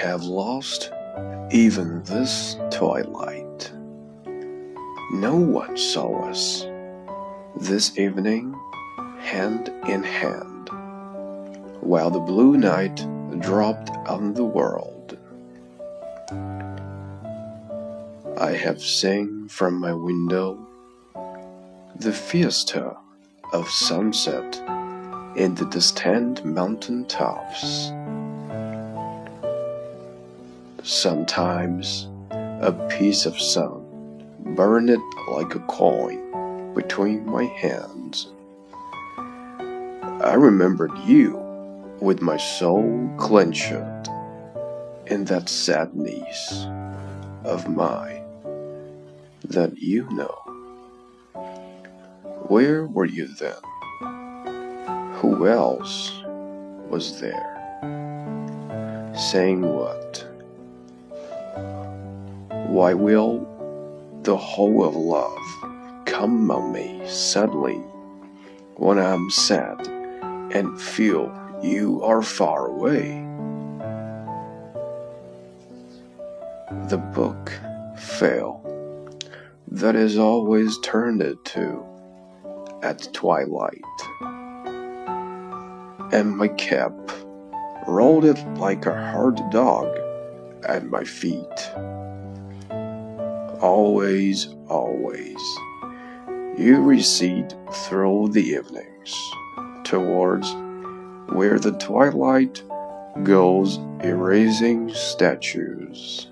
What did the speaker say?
have lost even this twilight. No one saw us this evening hand in hand, while the blue night dropped on the world. I have seen from my window the fiesta of sunset in the distant mountain tops. Sometimes a piece of sun burned like a coin between my hands. I remembered you with my soul clenched in that sadness of mine that you know. Where were you then? Who else was there? Saying what? Why will the whole of love come on me suddenly when I'm sad and feel you are far away? The book fell that is always turned to at twilight, and my cap rolled it like a hard dog at my feet. Always, always, you recede through the evenings towards where the twilight goes erasing statues.